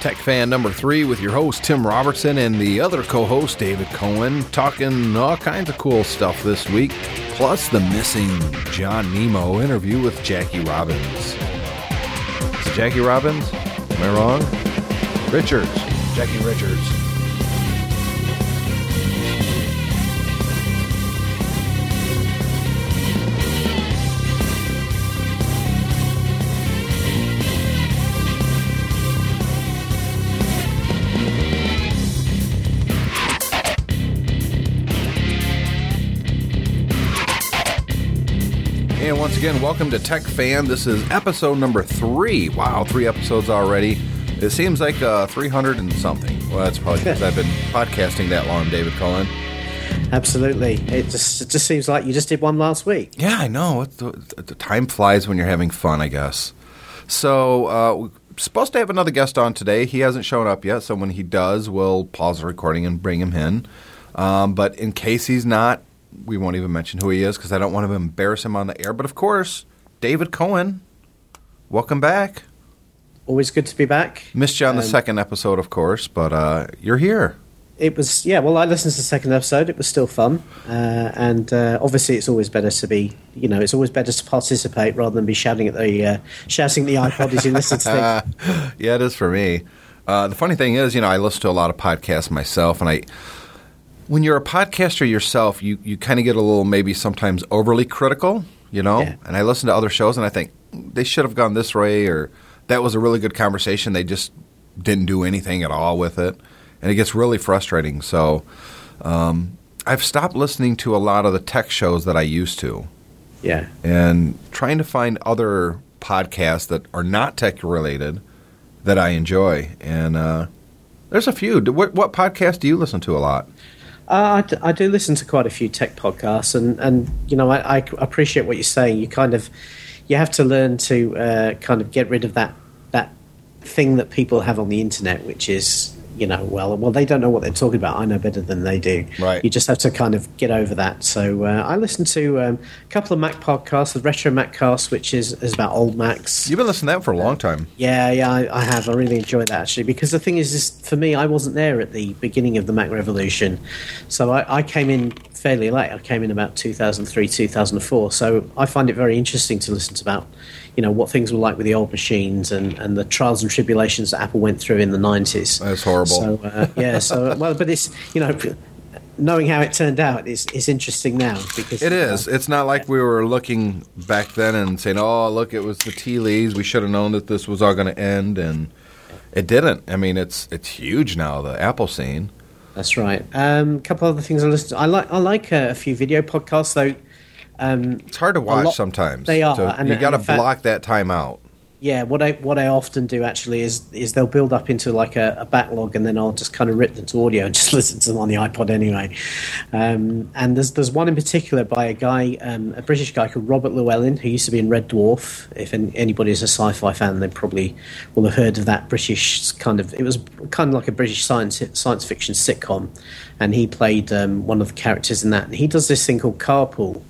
Tech Fan number three with your host Tim Robertson and the other co host David Cohen, talking all kinds of cool stuff this week, plus the missing John Nemo interview with Jackie Robbins. Is Jackie Robbins? Am I wrong? Richards. Jackie Richards. Again, welcome to Tech Fan. This is episode number three. Wow, three episodes already. It seems like uh, 300 and something. Well, that's probably because I've been podcasting that long, David Cohen. Absolutely. It just it just seems like you just did one last week. Yeah, I know. The, the time flies when you're having fun, I guess. So, uh, we're supposed to have another guest on today. He hasn't shown up yet, so when he does, we'll pause the recording and bring him in. Um, but in case he's not, we won't even mention who he is because I don't want to embarrass him on the air. But of course, David Cohen, welcome back. Always good to be back. Missed you on the Um, second episode, of course, but uh, you're here. It was yeah. Well, I listened to the second episode. It was still fun, uh, and uh, obviously, it's always better to be. You know, it's always better to participate rather than be shouting at the uh, shouting at the iPod as you listen to things. Yeah, it is for me. Uh, the funny thing is, you know, I listen to a lot of podcasts myself, and I, when you're a podcaster yourself, you, you kind of get a little maybe sometimes overly critical, you know. Yeah. And I listen to other shows, and I think they should have gone this way, or that was a really good conversation. They just didn't do anything at all with it, and it gets really frustrating. So, um, I've stopped listening to a lot of the tech shows that I used to Yeah. and trying to find other podcasts that are not tech related that I enjoy. And uh, there's a few. What, what podcast do you listen to a lot? Uh, I, d- I do listen to quite a few tech podcasts, and, and you know I, I appreciate what you're saying. You kind of you have to learn to uh, kind of get rid of that that thing that people have on the internet, which is you know well well they don't know what they're talking about. I know better than they do. Right. You just have to kind of get over that. So uh, I listen to um, a couple of Mac podcasts, the Retro Maccast, which is, is about old Macs. You've been listening to that for a long time. Yeah, yeah, I, I have. I really enjoyed that actually because the thing is, is, for me, I wasn't there at the beginning of the Mac revolution, so I, I came in fairly late. I came in about 2003, 2004. So I find it very interesting to listen to about, you know, what things were like with the old machines and, and the trials and tribulations that Apple went through in the 90s. That's horrible. So uh, yeah, so well, but it's you know. Knowing how it turned out is, is interesting now because it is. uh. It's not like we were looking back then and saying, "Oh, look, it was the tea leaves. We should have known that this was all going to end," and it didn't. I mean, it's it's huge now. The Apple scene. That's right. A um, couple other things I listen to. I like I like uh, a few video podcasts though. Um, It's hard to watch lot- sometimes. they are, So and- you got to in fact- block that time out. yeah, what I what I often do actually is is they'll build up into like a, a backlog, and then I'll just kind of rip them to audio and just listen to them on the iPod anyway. Um, and there's there's one in particular by a guy, um, a British guy called Robert Llewellyn, who used to be in Red Dwarf. If an, anybody is a sci-fi fan, they probably will have heard of that British kind of. It was kind of like a British science science fiction sitcom, and he played um, one of the characters in that. And he does this thing called Carpool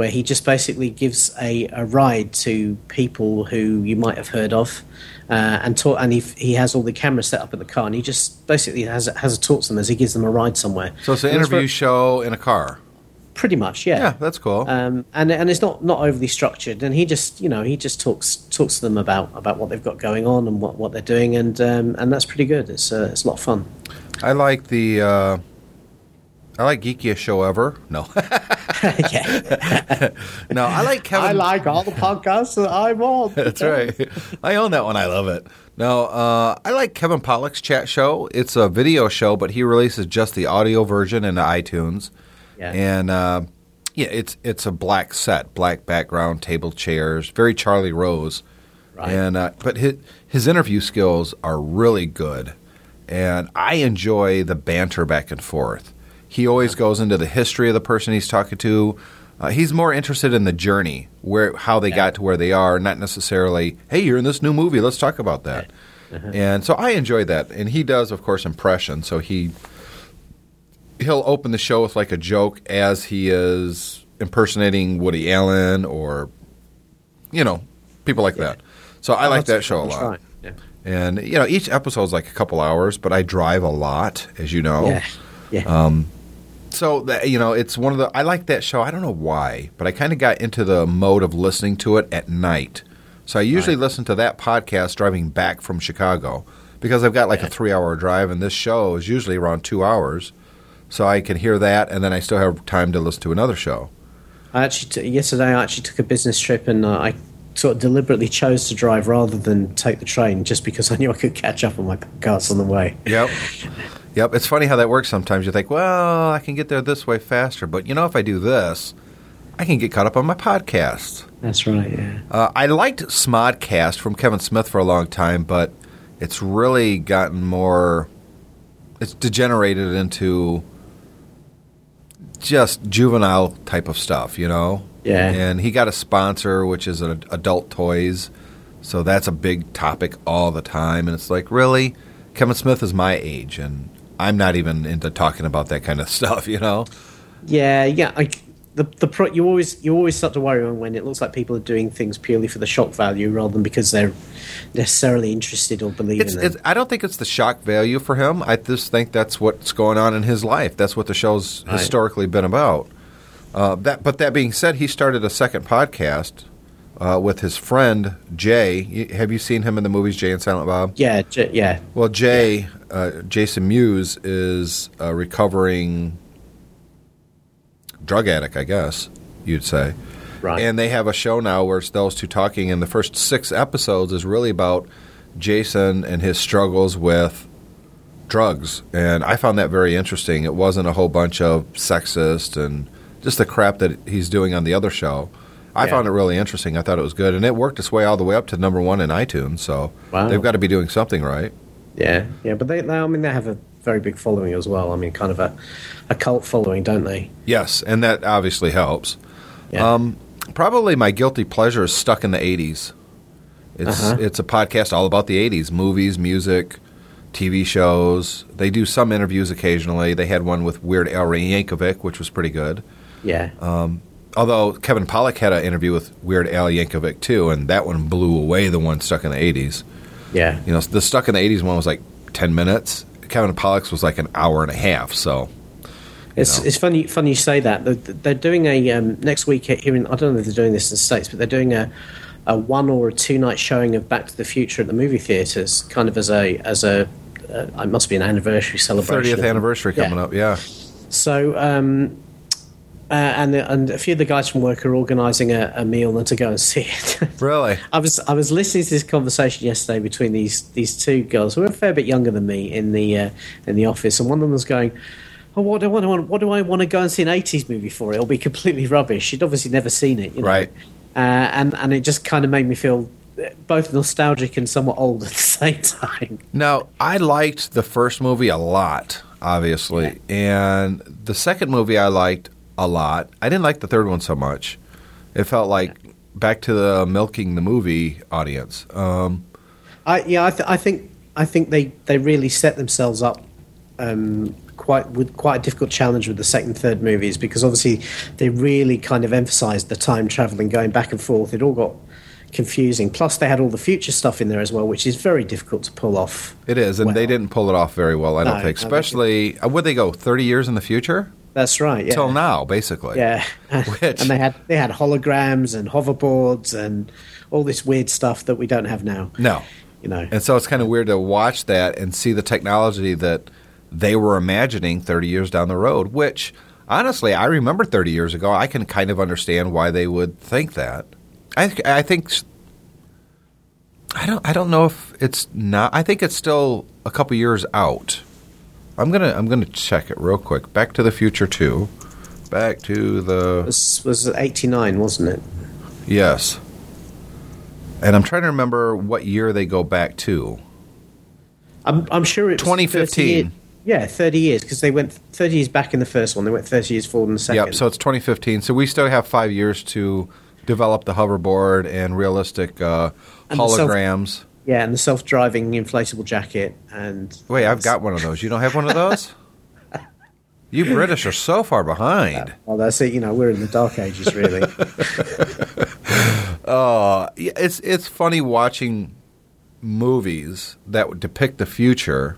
where he just basically gives a, a ride to people who you might have heard of, uh, and talk, and he, he has all the cameras set up in the car, and he just basically has a, has a talk to them as he gives them a ride somewhere. So it's an And interview very- show in a car. pretty much, yeah. Yeah, that's cool. Um, and and it's not, not overly structured, and he just you know he just talks talks to them about, about what they've got going on and what, what they're doing, and um, and that's pretty good. It's uh, it's a lot of fun. I like the. Uh, I like geekiest show ever. No, no, I like Kevin. I like all the podcasts that I'm on. That's right. I own that one. I love it. No, uh, I like Kevin Pollak's chat show. It's a video show, but he releases just the audio version into iTunes. Yeah. And uh, yeah, it's it's a black set, black background, table chairs, very Charlie Rose. Right. And uh, but his his interview skills are really good, and I enjoy the banter back and forth. He always goes into the history of the person he's talking to. Uh, he's more interested in the journey, where how they got to where they are, not necessarily, "Hey, you're in this new movie. Let's talk about that." And so I enjoy that. And he does, of course, impressions. So he he'll open the show with like a joke as he is impersonating Woody Allen or you know people like that. So I like that show a lot. Yeah. And you know, each episode's like a couple hours, but I drive a lot, as you know. Yeah. Yeah. Um, so that, you know, it's one of the. I like that show. I don't know why, but I kind of got into the mode of listening to it at night. So I usually Right. listen to that podcast driving back from Chicago because I've got like a three-hour drive, and this show is usually around two hours. So I can hear that, and then I still have time to listen to another show. I actually t- yesterday I actually took a business trip and uh, I sort of deliberately chose to drive rather than take the train just because I knew I could catch up on my podcasts on the way. Yep. Yep. It's funny how that works sometimes. You think, well, I can get there this way faster, but you know, if I do this, I can get caught up on my podcast. That's right. Yeah. Uh, I liked Smodcast from Kevin Smith for a long time, but it's really gotten more. It's degenerated into just juvenile type of stuff, you know. Yeah. And he got a sponsor, which is an adult toys, so that's a big topic all the time. And it's like, really, Kevin Smith is my age, and I'm not even into talking about that kind of stuff, you know. Yeah, yeah. I, the the pro, you always you always start to worry when it looks like people are doing things purely for the shock value rather than because they're necessarily interested or believe It's, in it. I don't think it's the shock value for him. I just think that's what's going on in his life. That's what the show's Right. historically been about. Uh, that, but that being said, he started a second podcast uh, with his friend Jay. Have you seen him in the movies Jay and Silent Bob? Yeah, j- yeah, Well, Jay, uh, Jason Mewes is a recovering drug addict, I guess you'd say. right. And they have a show now where it's those two talking, and the first six episodes is really about Jason and his struggles with drugs. And I found that very interesting. It wasn't a whole bunch of sexist and just the crap that he's doing on the other show. I Yeah. found it really interesting. I thought it was good, and it worked its way all the way up to number one in iTunes. So Wow. they've got to be doing something right. yeah, yeah. But they, they, I mean, they have a very big following as well. I mean, kind of a, a cult following, don't they? Yes, and that obviously helps. Yeah. Um, probably my guilty pleasure is Stuck in the 80s. It's Uh-huh. it's a podcast all about the 80s, movies, music, TV shows. They do some interviews occasionally. They had one with Weird Al Yankovic, which was pretty good. yeah. Although Kevin Pollak had an interview with Weird Al Yankovic too, and that one blew away the one Stuck in the 80s. yeah. You know, the Stuck in the 80s one was like 10 minutes. Kevin Pollak's was like an hour and a half. So It's know. it's funny funny you say that. They're, they're doing a um, next week here in I don't know if they're doing this in the states, but they're doing a a one or a two night showing of Back to the Future at the movie theaters, kind of as a as a uh, it must be an anniversary celebration. 30th anniversary coming Yeah. up. Yeah. So. Um, uh, and and a few of the guys from work are organising a, a meal and to go and see it. Really? I was I was listening to this conversation yesterday between these these two girls who are a fair bit younger than me in the uh, in the office, and one of them was going, "Oh, what do I want? What do I want to go and see an '80s movie for? It'll be completely rubbish." She'd obviously never seen it, you know? Right. Uh, and and it just kind of made me feel both nostalgic and somewhat old at the same time. Now, I liked the first movie a lot, obviously, and the second movie I liked a lot. I didn't like the third one so much. It felt like back to the milking the movie audience. Um, I yeah, I, th- I think I think they, they really set themselves up um, quite with quite a difficult challenge with the second third movies because obviously they really kind of emphasised the time travelling, going back and forth. It all got confusing. Plus, they had all the future stuff in there as well, which is very difficult to pull off. it is, and they didn't pull it off very well. I don't No, think, especially uh, would they go thirty years in the future That's right. Yeah. till now, basically. Yeah, Which- and they had they had holograms and hoverboards and all this weird stuff that we don't have now. No, You know. and so it's kind of weird to watch that and see the technology that they were imagining 30 years down the road, which honestly, I remember 30 years ago. I can kind of understand why they would think that. I, I think I don't I don't know if it's not I think it's still a couple years out. I'm going to I'm to check it real quick. Back to the Future 2. Back to the This was eighty nine, wasn't it? Yes. And I'm trying to remember what year they go back to. I'm, I'm sure it's 2015. 30 year- yeah, 30 years, because they went 30 years back in the first one. They went 30 years forward in the second. Yep. So it's 2015. So we still have five years to develop the hoverboard and realistic uh, And holograms. Yeah, and the self driving inflatable jacket. and Wait, I've got one of those. You don't have one of those? you British are so far behind. Well, that's it. You know, we're in the dark ages, really. Uh, it's it's funny watching movies that would depict the future,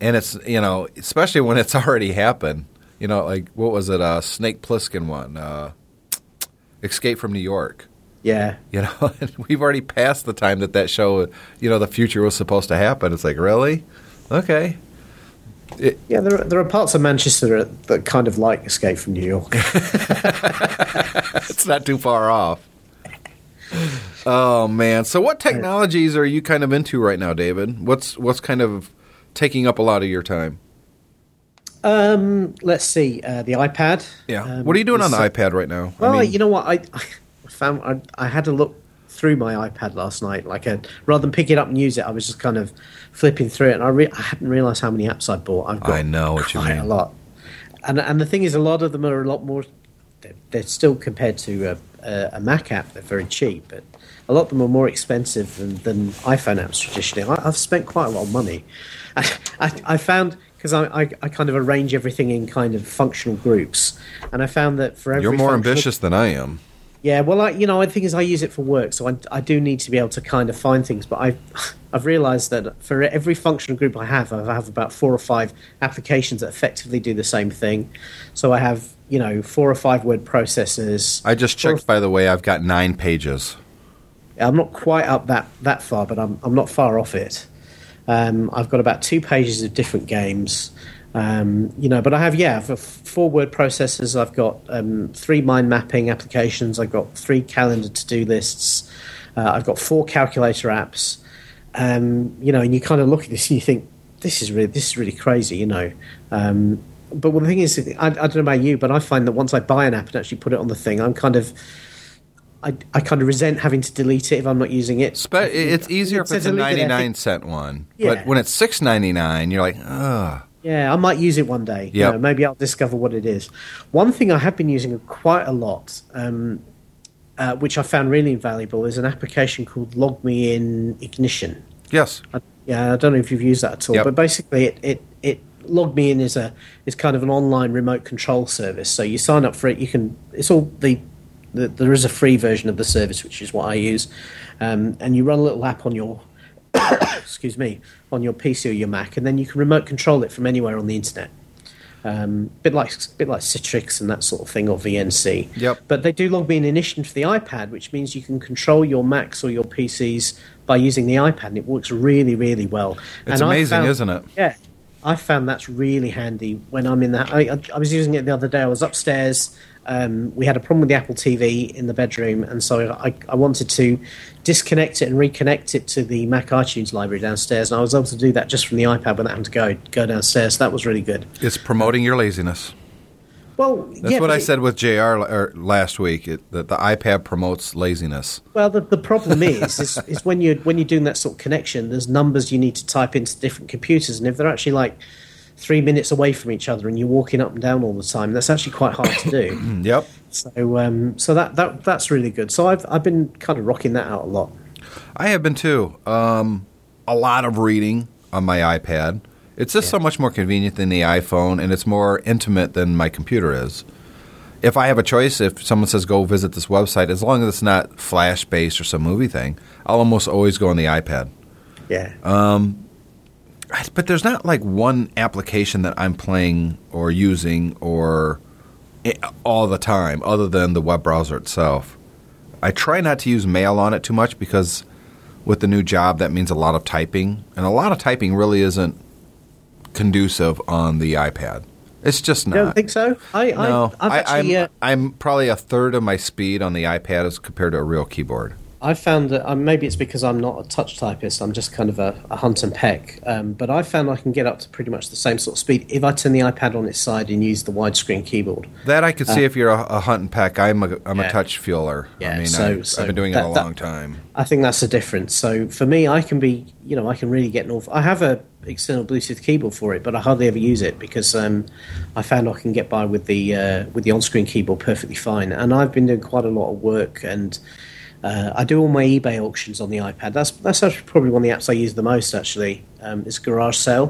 and it's you know especially when it's already happened. You know, like what was it? Uh, Snake Plissken one, uh, Escape from New York. Yeah. You know, and we've already passed the time that that show, you know, the future was supposed to happen. It's like really, okay. It, Yeah, there are, there are parts of Manchester that, that kind of like Escape from New York. it's not too far off. Oh man! So, what technologies are you kind of into right now, David? What's what's kind of taking up a lot of your time? um, let's see, uh, the iPad. Um, what are you doing on the iPad right now? Well, I mean, you know what? I, I found I, I had to look through my iPad last night. Like, a, rather than pick it up and use it, I was just kind of flipping through it, and I, re- I hadn't realised how many apps I bought. I've got I know what you quite mean. a lot, and and the thing is, a lot of them are a lot more. They're, they're still compared to a, a, a Mac app. They're very cheap, but a lot of them are more expensive than, than iPhone apps traditionally. I, I've spent quite a lot of money. I, I, I found because I, I, I kind of arrange everything in kind of functional groups, and I found that for every you're more ambitious than I am. Yeah, well, I, you know, I think is I use it for work, so I, I do need to be able to kind of find things. But I've I've realised that for every functional group I have, I have about four or five applications that effectively do the same thing. So I have you know four or five word processors. I just checked, by the way. I've got nine pages. I'm not quite up that, that far, but I'm, I'm not far off it. Um, I've got about two pages of different games. Um, you know, but I have yeah, for four word processors. I've got um, three mind mapping applications. I've got three calendar to do lists. Uh, I've got four calculator apps. Um, you know, and you kind of look at this and you think this is really this is really crazy. You know, um, but well, the thing is, I, I don't know about you, but I find that once I buy an app and actually put it on the thing, I'm kind of I, I kind of resent having to delete it if I'm not using it. Spe- it's easier if it's a delete it, I think- 99 cent one. Yeah. But when it's six ninety nine, you're like, ugh. Yeah, I might use it one day. You know, maybe I'll discover what it is. One thing I have been using quite a lot, um, uh, which I found really invaluable, is an application called Log Me In Ignition. Yes. I, yeah, I don't know if you've used that at all, Yep. but basically, it, it it Log Me In is a is kind of an online remote control service. So you sign up for it. You can. It's all the, the there is a free version of the service, which is what I use, um, and you run a little app on your excuse me on your PC or your Mac, and then you can remote control it from anywhere on the internet. Um, bit like bit like Citrix and that sort of thing, or VNC. Yep. But they do Log Me In Ignition for the iPad, which means you can control your Macs or your PCs by using the iPad, and it works really, really well. It's And amazing, found- isn't it? Yeah, I found that's really handy when I'm in that. I, I, was using it the other day. I was upstairs. Um, we had a problem with the Apple TV in the bedroom, and so I, I wanted to disconnect it and reconnect it to the Mac iTunes library downstairs. And I was able to do that just from the iPad without having to go go downstairs. That was really good. It's promoting your laziness. Well, That's yeah, what I it- said with JR er, last week, it, that the iPad promotes laziness. Well, the, the problem is, is, is when you're when you're doing that sort of connection, there's numbers you need to type into different computers, and if they're actually like three minutes away from each other, and you're walking up and down all the time, that's actually quite hard to do. Yep. so, um, so that, that that's really good. So I've I've been kind of rocking that out a lot. I have been too. Um, a lot of reading on my iPad. It's just so much more convenient than the iPhone, and it's more intimate than my computer is. If I have a choice, if someone says go visit this website, as long as it's not flash based or some movie thing, I'll almost always go on the iPad. Yeah, um, I- But there's not like one application that I'm playing or using or eh, all the time, other than the web browser itself. I try not to use mail on it too much because with the new job, that means a lot of typing, and a lot of typing really isn't conducive on the iPad. It's just you not. don't think so? I no, I, I'm, uh, I'm probably a third of my speed on the iPad as compared to a real keyboard. I found that um, maybe it's because I'm not a touch typist. I'm just kind of a, a hunt and peck. Um, but I found I can get up to pretty much the same sort of speed if I turn the iPad on its side and use the widescreen keyboard. That I could see if you're a, a hunt and peck. I'm a, I'm Uh, Yeah. a touch feeler. I Yeah, mean, so- I, so I've been doing that- it a that- long time. I think that's the difference. So for me, I can be, you know, I can really get an awful. I have a external Bluetooth keyboard for it, but I hardly ever use it because um, I found I can get by with the uh, with the on-screen keyboard perfectly fine. And I've been doing quite a lot of work, and uh, I do all my eBay auctions on the iPad. That's that's actually probably one of the apps I use the most. Actually, um, is Garage Sale,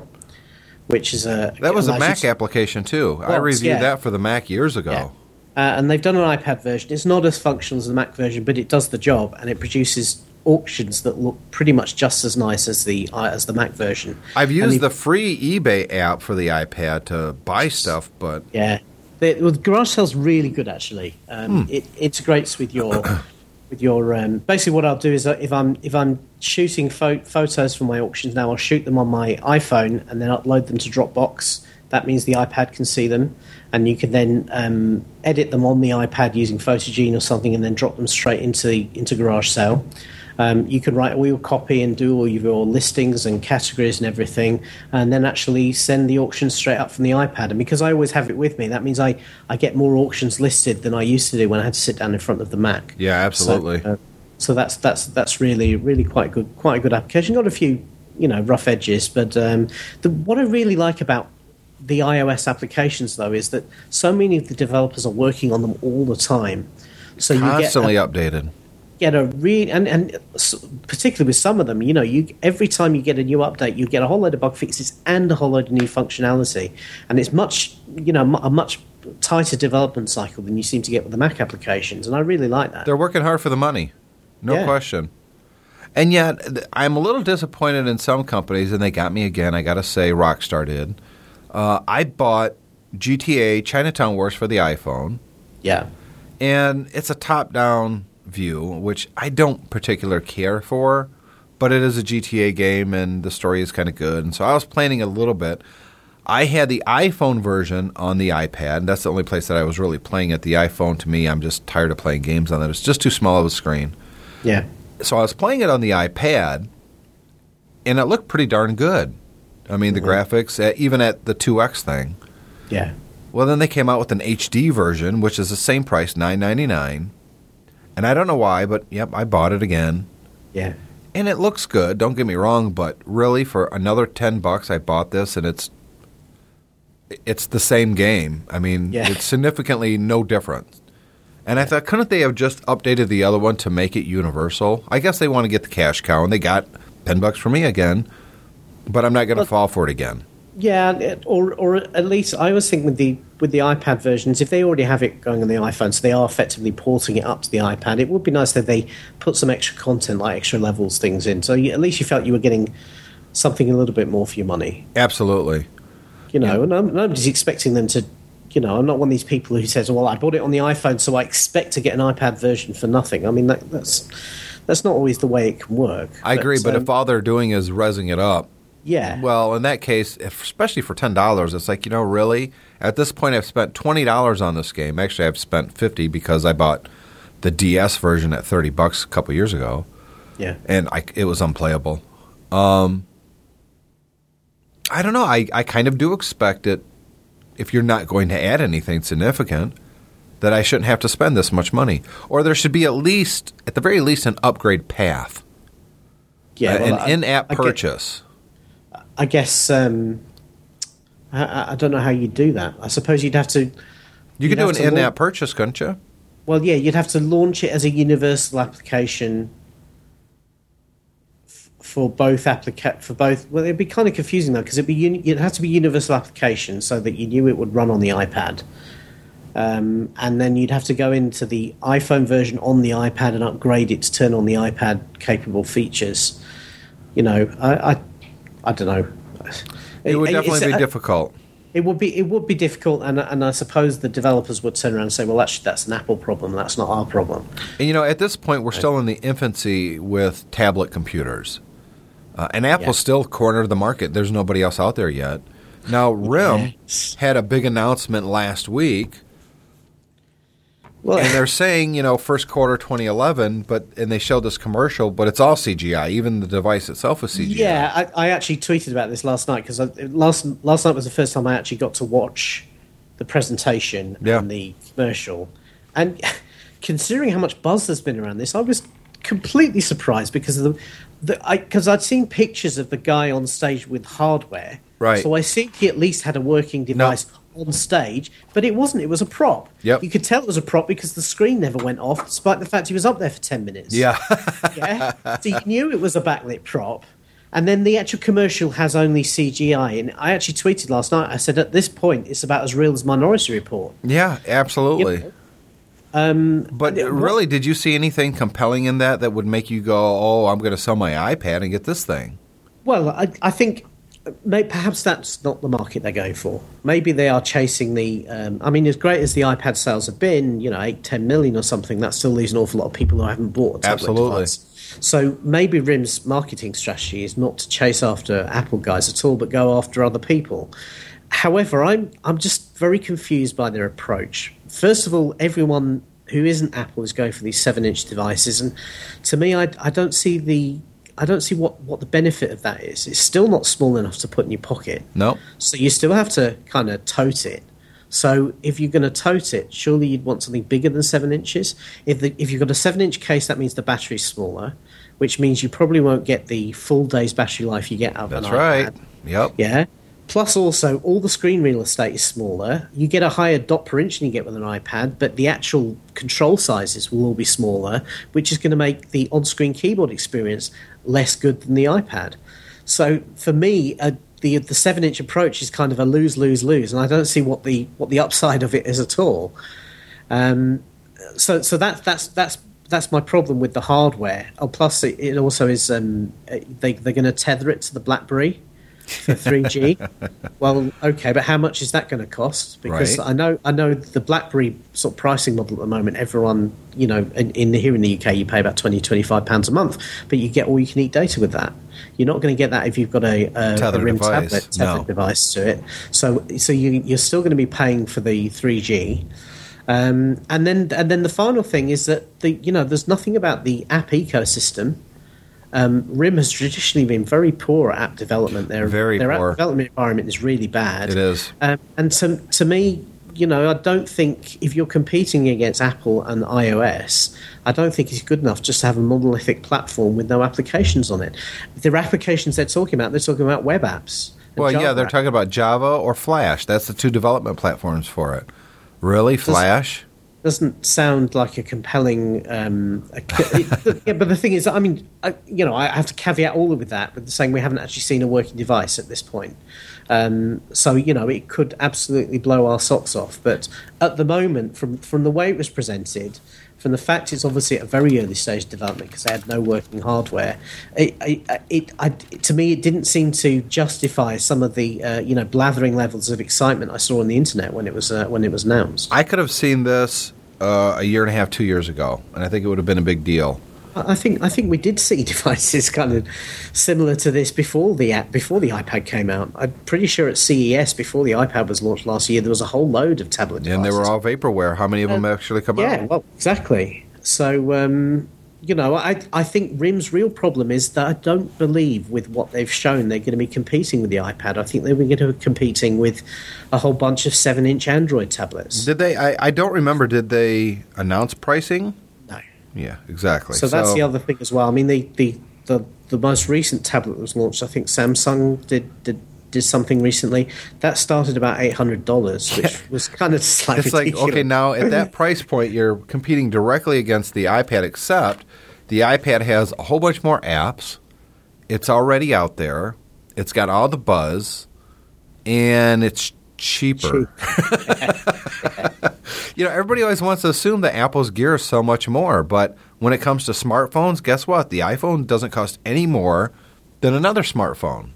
which is a That was a Mac to- application too. I reviewed yeah. that for the Mac years ago. Yeah. Uh, and they've done an iPad version. It's not as functional as the Mac version, but it does the job, and it produces auctions that look pretty much just as nice as the uh, as the Mac version. I've used the- the free eBay app for the iPad to buy stuff, but Yeah, the, well, garage sale's really good actually. Um, Hmm. It integrates with your with your. Um, basically, what I'll do is if I'm if I'm shooting pho- photos from my auctions now, I'll shoot them on my iPhone and then upload them to Dropbox. That means the iPad can see them, and you can then um, edit them on the iPad using Photogene or something, and then drop them straight into the, into Garage Sale. Um, you can write all your copy and do all your listings and categories and everything, and then actually send the auction straight up from the iPad. And because I always have it with me, that means I, I get more auctions listed than I used to do when I had to sit down in front of the Mac. yeah, absolutely. So, uh, so that's that's that's really really quite good quite a good application. Got a few you know rough edges, but um, the, what I really like about the iOS applications though is that so many of the developers are working on them all the time. So you get Constantly updated. Get a really and and particularly with some of them, you know, you every time you get a new update, you get a whole load of bug fixes and a whole load of new functionality, and it's much you know a much tighter development cycle than you seem to get with the Mac applications, and I really like that. They're working hard for the money, no Yeah. question. And yet, I'm a little disappointed in some companies, and they got me again. I got to say, Rockstar did. Uh, I bought GTA Chinatown Wars for the iPhone, yeah, and it's a top-down view, which I don't particularly care for, but it is a GTA game, and the story is kind of good. And so I was playing a little bit. I had the iPhone version on the iPad. And that's the only place that I was really playing it. The iPhone, to me, I'm just tired of playing games on that. It's just too small of a screen. yeah, So I was playing it on the iPad, and it looked pretty darn good. I mean, the graphics, uh, even at the 2X thing. yeah. Well, then they came out with an HD version, which is the same price, nine ninety nine. And I don't know why, but yep, I bought it again. Yeah, And it looks good, don't get me wrong, but really for another 10 bucks I bought this and it's it's the same game. I mean, Yeah. it's significantly no different. And I thought couldn't they have just updated the other one to make it universal? I guess they want to get the cash cow and they got 10 bucks for me again. But I'm not going to fall for it again. Yeah, or or at least I always think with the with the iPad versions, if they already have it going on the iPhone, so they are effectively porting it up to the iPad, it would be nice that they put some extra content, like extra levels, things in. So you, at least you felt you were getting something a little bit more for your money. Absolutely. You know, and I'm, nobody's expecting them to. You know, I'm not one of these people who says, "Well, I bought it on the iPhone, so I expect to get an iPad version for nothing." I mean, that, that's that's not always the way it can work. I agree, but um, if all they're doing is resing it up, yeah, Well, in that case, if, especially for ten dollars, it's like you know, really. At this point, I've spent twenty dollars on this game. Actually, I've spent fifty because I bought the DS version at thirty bucks a couple years ago, yeah, and I, it was unplayable. Um, I don't know. I, I kind of do expect it. If you're not going to add anything significant, that I shouldn't have to spend this much money, or there should be at least, at the very least, an upgrade path, yeah. Uh, well, an I- in-app I purchase. I guess um, I- I, don't know how you'd do that. I suppose you'd have to. You could do an in-app launch- purchase, couldn't you? Well, yeah, you'd have to launch it as a universal application f- for both applica- for both. Well, it'd be kind of confusing though because it'd be uni- it'd have to be universal application so that you knew it would run on the iPad. Um, and then you'd have to go into the iPhone version on the iPad and upgrade it to turn on the iPad capable features. You know, I, I, I don't know. It would definitely be uh, difficult. It would be it would be difficult, and and I suppose the developers would turn around and say, "Well, actually, that's an Apple problem. That's not our problem." And you know, at this point, we're still in the infancy with tablet computers, uh, and Apple's Yeah. still cornered the market. There's nobody else out there yet. Now, RIM Yes. had a big announcement last week, Well, and they're saying, you know, first quarter 2011, but and they showed this commercial, but it's all CGI. Even the device itself is CGI. yeah, I, I actually tweeted about this last night because last last night was the first time I actually got to watch the presentation Yeah. and the commercial, and considering how much buzz there's been around this, I was completely surprised because of the. Because I'd seen pictures of the guy on stage with hardware, Right. So I think he at least had a working device on stage, but it wasn't. It was a prop. Yep. You could tell it was a prop because the screen never went off, despite the fact he was up there for ten minutes. Yeah. yeah. So you knew it was a backlit prop. And then the actual commercial has only CGI. And I actually tweeted last night, I said, at this point, it's about as real as Minority Report. yeah, absolutely. You know? Um, But really, did you see anything compelling in that that would make you go, "Oh, I'm going to sell my iPad and get this thing"? Well, I, I think perhaps that's not the market they're going for. Maybe they are chasing the. Um, I mean, as great as the iPad sales have been, you know, eight, ten million or something, that still leaves an awful lot of people who haven't bought a tablet Absolutely. device. So maybe RIM's marketing strategy is not to chase after Apple guys at all, but go after other people. However, I'm I'm just very confused by their approach. First of all, everyone who isn't Apple is going for these seven-inch devices, and to me, I, I don't see the I don't see what, what the benefit of that is. It's still not small enough to put in your pocket, No. so you still have to kind of tote it. So if you're going to tote it, surely you'd want something bigger than seven inches. If the, if you've got a seven-inch case, that means the battery's smaller, which means you probably won't get the full day's battery life you get out of That's an right. iPad. Yep. Yeah. Plus, also, all the screen real estate is smaller. You get a higher dot per inch than you get with an iPad, but the actual control sizes will all be smaller, which is going to make the on screen keyboard experience less good than the iPad. So, for me, uh, the the seven inch approach is kind of a lose lose lose, and I don't see what the what the upside of it is at all. Um, so so that's that's that's that's my problem with the hardware. Oh, plus it, it also is um, they they're going to tether it to the BlackBerry for 3G. well, okay, but how much is that going to cost? Because Right. I know I know the BlackBerry sort of pricing model at the moment. Everyone, you know, in, in here in the UK, you pay about 20, 25 pounds a month, but you get all you can eat data with that. You're not going to get that if you've got a, a, a RIM device. tablet No. device to it. So so you, you're still going to be paying for the 3G. Um, and then and then the final thing is that the you know there's nothing about the app ecosystem. Um, RIM has traditionally been very poor at app development. Their Very their poor. app development environment is really bad. It is. Um, and to, to me, you know, I don't think if you're competing against Apple and iOS, I don't think it's good enough just to have a monolithic platform with no applications on it. The applications they're talking about, they're talking about web apps. Well, yeah, they're apps. talking about Java or Flash. That's the two development platforms for it. Really, Flash? Doesn't sound like a compelling. Um, a, it, yeah, but the thing is, I mean, I, you know, I have to caveat all with that with saying we haven't actually seen a working device at this point. Um, so you know, it could absolutely blow our socks off. But at the moment, from from the way it was presented, from the fact it's obviously at a very early stage of development because they had no working hardware, it, it, it I, to me it didn't seem to justify some of the uh, you know blathering levels of excitement I saw on the internet when it was uh, when it was announced. I could have seen this uh, a year and a half, two years ago, and I think it would have been a big deal. I think I think we did see devices kind of similar to this before the app before the iPad came out. I'm pretty sure at CES before the iPad was launched last year, there was a whole load of tablet devices. And they were all vaporware. How many of them actually come yeah, out? Yeah, well, exactly. So um, you know, I I think RIM's real problem is that I don't believe with what they've shown they're going to be competing with the iPad. I think they're going to be competing with a whole bunch of seven-inch Android tablets. Did they? I, I don't remember. Did they announce pricing? No. Yeah, exactly. So that's the other thing as well. I mean, the the, the, the most recent tablet that was launched, I think Samsung did did, did something recently. That started about eight hundred dollars, which was kind of just like It's like okay, now at that price point, you're competing directly against the iPad. Except the iPad has a whole bunch more apps. It's already out there. It's got all the buzz, and it's cheaper. you know, everybody always wants to assume that Apple's gear is so much more, but when it comes to smartphones, guess what? The iPhone doesn't cost any more than another smartphone.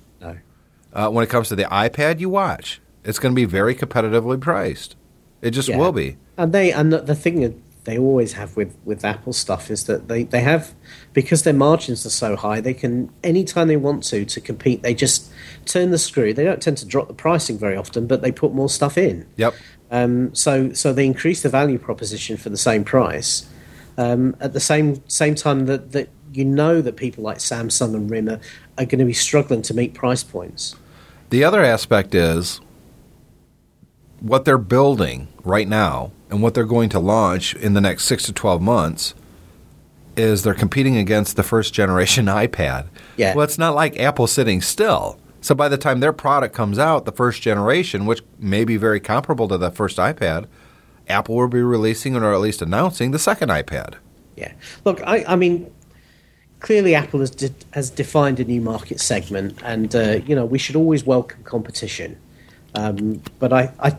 Uh, when it comes to the iPad, you watch. It's going to be very competitively priced. It just Yeah. will be. And they and the, the thing that they always have with with Apple stuff is that they they have because their margins are so high, they can anytime they want to to compete, they just turn the screw. They don't tend to drop the pricing very often, but they put more stuff in. Yep. Um, so so they increase the value proposition for the same price. Um, at the same same time that, that you know that people like Samsung and RIM are, are going to be struggling to meet price points. The other aspect is what they're building right now and what they're going to launch in the next six to 12 months is they're competing against the first generation iPad. Yeah. Well, it's not like Apple sitting still. So by the time their product comes out, the first generation, which may be very comparable to the first iPad, Apple will be releasing or at least announcing the second iPad. Yeah. Look, I, I mean, clearly Apple has de- has defined a new market segment, and uh, you know we should always welcome competition. Um, but I, I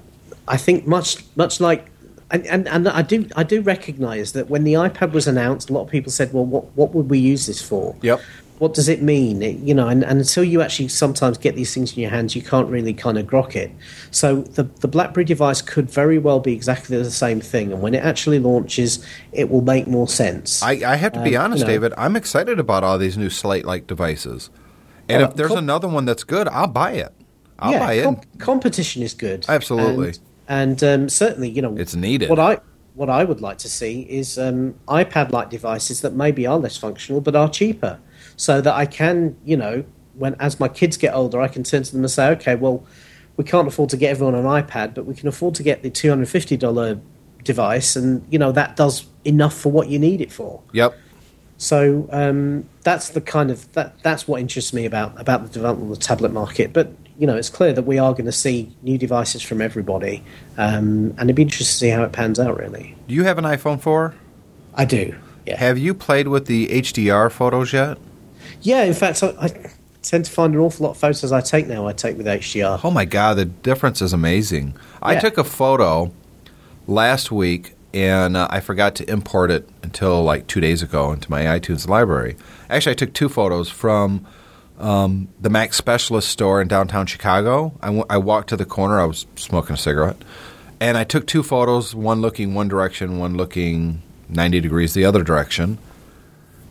I think much much like and, and and I do I do recognise that when the iPad was announced, a lot of people said, "Well, what what would we use this for?" Yep. What does it mean? It- you know, and, and until you actually sometimes get these things in your hands, you can't really kind of grok it. So the the BlackBerry device could very well be exactly the same thing, and when it actually launches, it will make more sense. I, I have to be Um, honest, you know. David. I'm excited about all these new Slate-like devices, and Uh, if there's com- another one that's good, I'll buy it. I'll yeah, buy it. com- competition is good. Absolutely. and, and um, certainly, you know, It's needed. What I what I would like to see is um, iPad-like devices that maybe are less functional but are cheaper, so that I can, you know, when as my kids get older, I can turn to them and say, okay, well, we can't afford to get everyone an iPad, but we can afford to get the two hundred fifty dollar device, and you know that does enough for what you need it for. Yep. So um, that's the kind of that that's what interests me about about the development of the tablet market. But you know, it's clear that we are going to see new devices from everybody, um, and it'd be interesting to see how it pans out. Really, Do you have an iPhone 4? I do. Yeah, Have you played with the HDR photos yet? Yeah. In fact, I, I tend to find an awful lot of photos I take now. I take with HDR. Oh my God, the difference is amazing. I took a photo last week and uh, I forgot to import it until like two days ago into my iTunes library. Actually, I took two photos from um, the Mac Specialist store in downtown Chicago. I, w- I walked to the corner, I was smoking a cigarette, and I took two photos one looking one direction, one looking 90 degrees the other direction.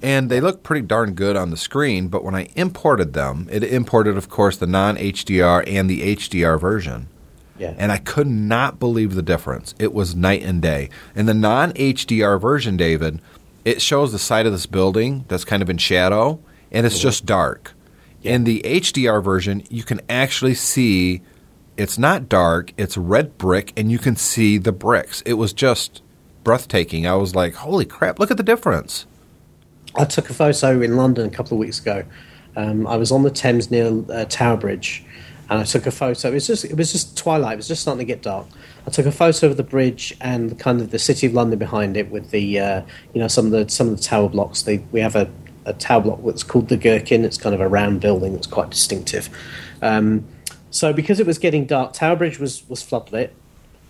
And they look pretty darn good on the screen, but when I imported them, it imported, of course, the non HDR and the HDR version. Yeah, And I could not believe the difference. It was night and day. In the non HDR version, David, it shows the side of this building that's kind of in shadow, and it's mm-hmm. just dark. Yeah. In the HDR version, you can actually see it's not dark, it's red brick, and you can see the bricks. It was just breathtaking. I was like, holy crap, look at the difference. I took a photo in London a couple of weeks ago. Um, I was on the Thames near uh, Tower Bridge, and I took a photo. It was just it was just twilight. It was just starting to get dark. I took a photo of the bridge and kind of the city of London behind it, with the uh, you know some of the some of the tower blocks. They, we have a, a tower block that's called the Gherkin. It's kind of a round building that's quite distinctive. Um, so because it was getting dark, Tower Bridge was was floodlit.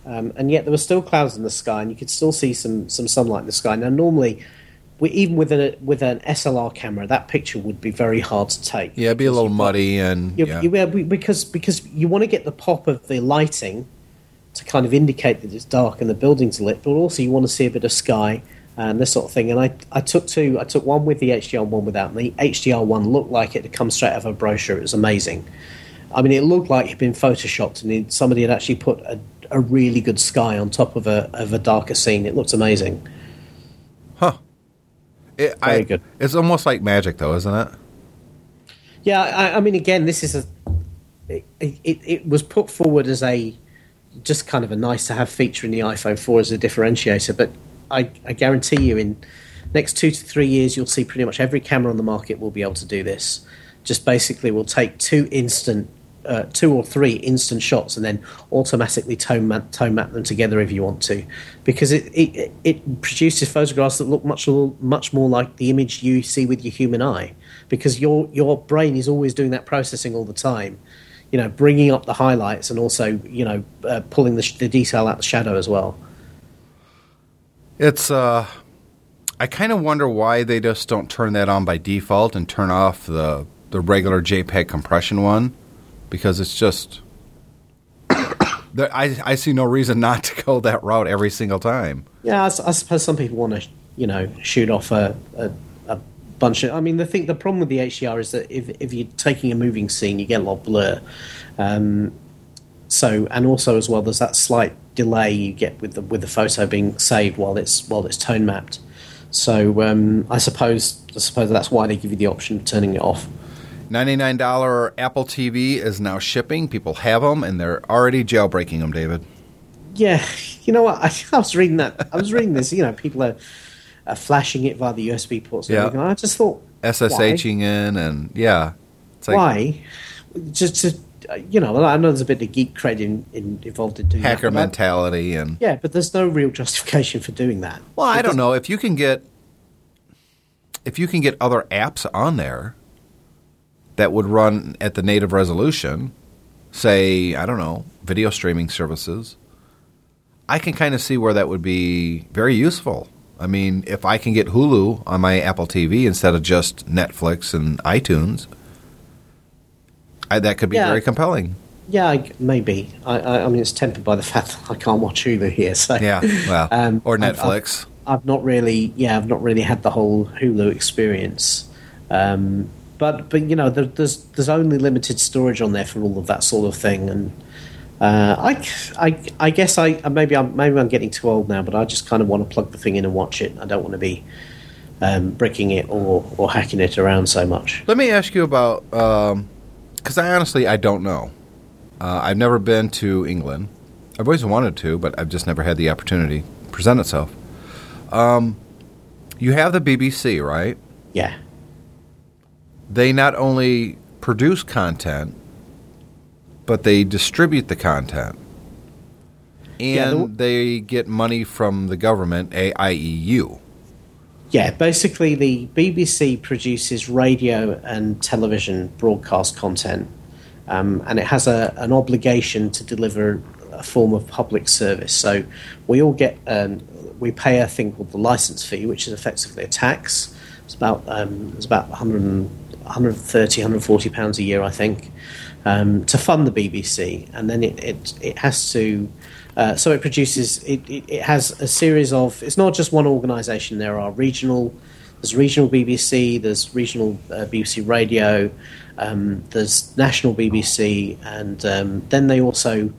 Um, and yet there were still clouds in the sky, and you could still see some some sunlight in the sky. Now, normally, we, even with a with an SLR camera, that picture would be very hard to take. Yeah, it'd be a little muddy and you, yeah. you, yeah, because because you want to get the pop of the lighting to kind of indicate that it's dark and the buildings lit, but also you want to see a bit of sky and this sort of thing. And I, I took two. I took one with the HDR, one without. And the HDR one looked like it had come straight out of a brochure. It was amazing. I mean, it looked like it had been photoshopped, and somebody had actually put a, a really good sky on top of a of a darker scene. It looked amazing. It, Very I, good. It's almost like magic, though, isn't it? Yeah, I, I mean, again, this is a. It, it, it was put forward as a just kind of a nice to have feature in the iPhone 4 as a differentiator, but I, I guarantee you, in next two to three years, you'll see pretty much every camera on the market will be able to do this. Just basically, we'll take two instant, uh, two or three instant shots, and then automatically tone map, tone map them together if you want to, because it, it it produces photographs that look much much more like the image you see with your human eye, because your your brain is always doing that processing all the time you know, bringing up the highlights and also, you know, uh, pulling the, the detail out the shadow as well. It's uh I kind of wonder why they just don't turn that on by default and turn off the the regular JPEG compression one because it's just I I see no reason not to go that route every single time. Yeah, I suppose some people want to, you know, shoot off a, a, a bunch of. I mean, the thing, the problem with the HDR is that if if you're taking a moving scene, you get a lot of blur. Um, so, and also as well, there's that slight delay you get with the with the photo being saved while it's while it's tone mapped. So, um, I suppose I suppose that's why they give you the option of turning it off. $99 Apple TV is now shipping. People have them and they're already jailbreaking them, David. Yeah, you know what? I, I was reading that. I was reading this. You know, people are, are flashing it via the USB ports. Yeah. I just thought, SSHing in and yeah. It's like why? Just to, you know, I know there's a bit of geek cred in, in, involved in doing hacker that. mentality and Yeah, but there's no real justification for doing that. Well, I don't know if you can get if you can get other apps on there that would run at the native resolution, say I don't know video streaming services. I can kind of see where that would be very useful. I mean, if I can get Hulu on my Apple TV instead of just Netflix and iTunes, I, that could be Yeah. very compelling. Yeah, I, maybe. I, I, I mean, it's tempered by the fact that I can't watch Hulu here. So Yeah, well, Um, or I've- I've- Netflix. I've not really, yeah, I've not really had the whole Hulu experience. Um, but but you know, there, there's there's only limited storage on there for all of that sort of thing, and uh, I, I I guess I maybe I'm maybe I'm getting too old now, but I just kind of want to plug the thing in and watch it. I don't want to be um, bricking it or or hacking it around so much. Let me ask you about because I honestly I don't know. Uh, I've never been to England. I've always wanted to, but I've just never had the opportunity present itself. Um, you have the BBC, right? Yeah, They not only produce content, but they distribute the content, and Yeah, the- they get money from the government, a- i.e., you. Yeah, basically, the BBC produces radio and television broadcast content, um, and it has a, an obligation to deliver a form of public service. So we all get, um, we pay a thing called the license fee, which is effectively a tax. It's about um, it's about 100, and- 130, 140 pounds a year, I think, um, to fund the BBC, and then it it, it has to. Uh, so it produces. It, it, it has a series of. It's not just one organisation. There are regional. There's regional BBC. There's regional uh, BBC Radio. Um, there's national BBC, and um, then they also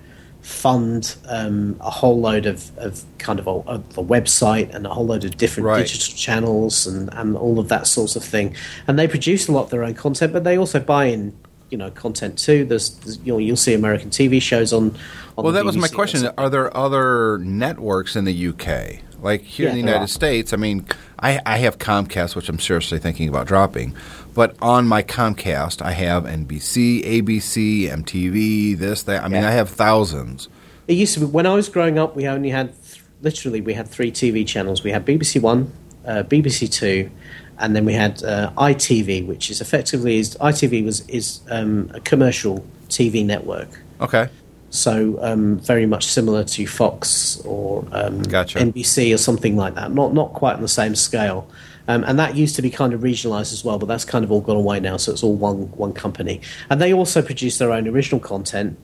fund um, a whole load of, of kind of a, of a website and a whole load of different Right. digital channels and, and all of that sort of thing. And they produce a lot of their own content, but they also buy in, you know, content too. There's, there's you know, you'll see American TV shows on. on Well, that was my question. Are there other networks in the UK? Like here in the United are. States, I mean, I, I have Comcast, which I'm seriously thinking about dropping. But on my Comcast, I have NBC, ABC, MTV, this, that. I mean, Yeah. I have thousands. It used to be when I was growing up. We only had th- literally we had three TV channels. We had BBC One, uh, BBC Two, and then we had uh, ITV, which is effectively is ITV was is um, a commercial TV network. Okay. So um, very much similar to Fox or um, Gotcha. NBC or something like that. Not not quite on the same scale. Um, and that used to be kind of regionalized as well, but that's kind of all gone away now. So it's all one one company, and they also produce their own original content.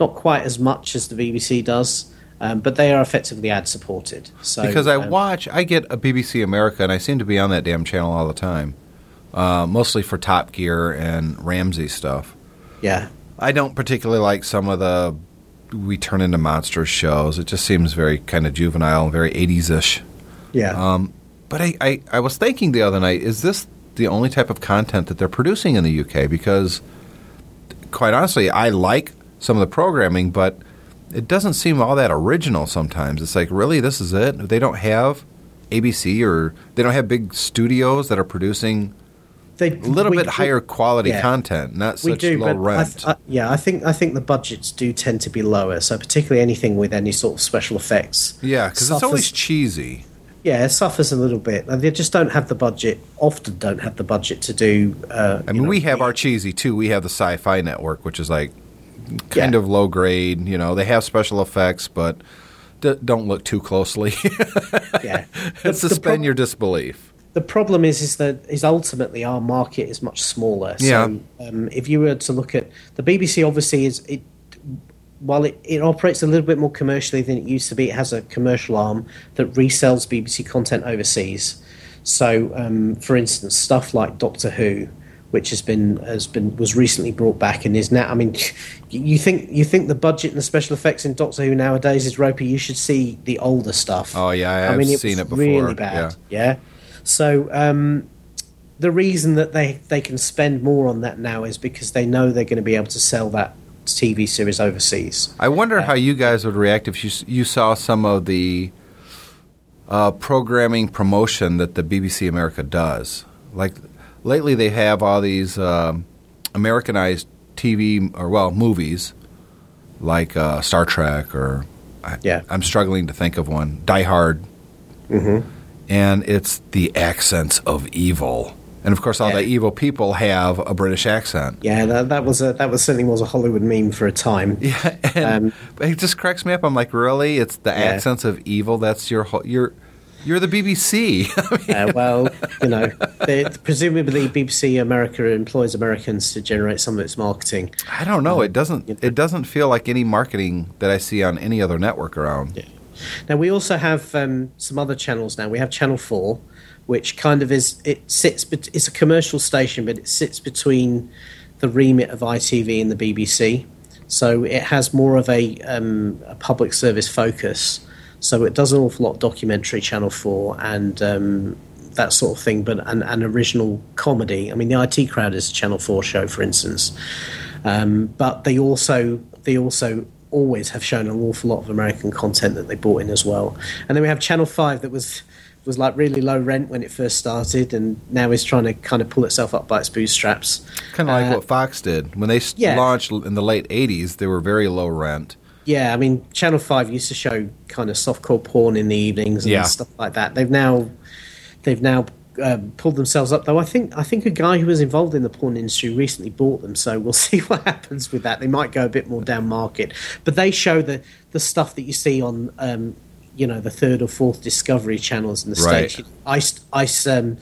Not quite as much as the BBC does, um, but they are effectively ad supported. So Because I um, watch, I get a BBC America, and I seem to be on that damn channel all the time, uh, mostly for Top Gear and Ramsay stuff. yeah, I don't particularly like some of the we turn into monsters shows. It just seems very kind of juvenile and very 80s ish. yeah. Um, but I, I, I was thinking the other night, is this the only type of content that they're producing in the UK? Because, quite honestly, I like some of the programming, but it doesn't seem all that original sometimes. It's like, really, this is it? They don't have ABC or they don't have big studios that are producing They, a little we- bit higher quality yeah. content, not we such do, low I rent. th- I, yeah, I think I think the budgets do tend to be lower. So particularly anything with any sort of special effects. yeah, because it's always cheesy. Yeah, it suffers a little bit. They just don't have the budget. Often don't have the budget to do. Uh, I mean, know, we have our cheesy too. We have the Sci-Fi Network, which is like kind Yeah. of low grade. You know, they have special effects, but d- don't look too closely. Yeah, Suspend prob- your disbelief. The problem is, is that is ultimately our market is much smaller. Yeah. Um, if you were to look at the BBC, obviously is it while it, it operates a little bit more commercially than it used to be, it has a commercial arm that resells BBC content overseas. So, um, for instance, stuff like Doctor Who, which has been has been was recently brought back and is now. I mean, you think you think the budget and the special effects in Doctor Who nowadays is ropey. You should see the older stuff. Oh, yeah, I have mean, it seen it before, Really bad. Yeah. So um, the reason that they they can spend more on that now is because they know they're going to be able to sell that TV series overseas. I wonder how you guys would react if you you saw some of the uh, programming promotion that the BBC America does. Like lately, they have all these um, Americanized TV or well movies, like uh, Star Trek or I, Yeah. I'm struggling to think of one. Die Hard, Mm-hmm. and it's the accents of evil. And of course, all Yeah. the evil people have a British accent. Yeah, that, that was a that was certainly was a Hollywood meme for a time. Yeah, and Um, but it just cracks me up. I'm like, really? It's the Yeah. accents of evil. That's your whole. You're you're the BBC. I mean, Uh, well, you know, they, presumably BBC America employs Americans to generate some of its marketing. I don't know. It doesn't. It doesn't feel like any marketing that I see on any other network around. Yeah. Now we also have um, some other channels. Now we have Channel Four, which kind of is it sits. It's a commercial station, but it sits between the remit of ITV and the BBC. So it has more of a, um, a public service focus. So it does an awful lot documentary Channel Four and um, that sort of thing, but an, an original comedy. I mean, the IT Crowd is a Channel Four show, for instance. Um, but they also they also always have shown an awful lot of American content that they brought in as well. And then we have Channel Five that was was like really low rent when it first started, and now is trying to kind of pull itself up by its bootstraps. Kind of like Uh, what Fox did when they yeah. launched in the late '80s. They were very low rent. Yeah, I mean, Channel Five used to show kind of softcore porn in the evenings and Yeah. stuff like that. They've now they've now um, pulled themselves up. Though I think I think a guy who was involved in the porn industry recently bought them. So we'll see what happens with that. They might go a bit more down market, but they show the the stuff that you see on. Um, you know the third or fourth Discovery channels in the Right. states, ice, ice, um,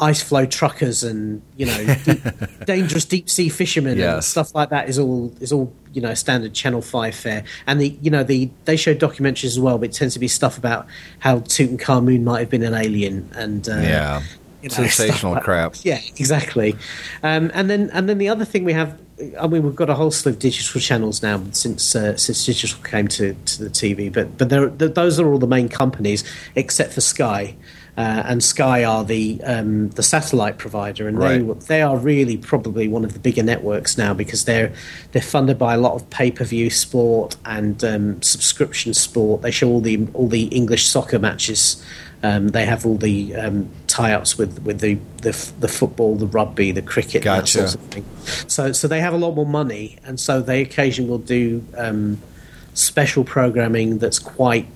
ice flow truckers, and you know deep, dangerous deep sea fishermen and stuff like that is all is all you know standard Channel Five fare. And the you know the they show documentaries as well, but it tends to be stuff about how Tutankhamun might have been an alien and uh, yeah, you know, sensational like- crap. Yeah, exactly. Um, and then and then the other thing we have, I mean, we've got a whole slew of digital channels now since uh, since digital came to, to the TV. But but those are all the main companies except for Sky. Uh, and Sky are the um, the satellite provider, and Right. they they are really probably one of the bigger networks now because they're they're funded by a lot of pay per view sport and um, subscription sport. They show all the all the English soccer matches. Um, they have all the um, tie-ups with, with the, the the football, the rugby, the cricket, and that sort of thing. So so they have a lot more money, and so they occasionally will do um, special programming that's quite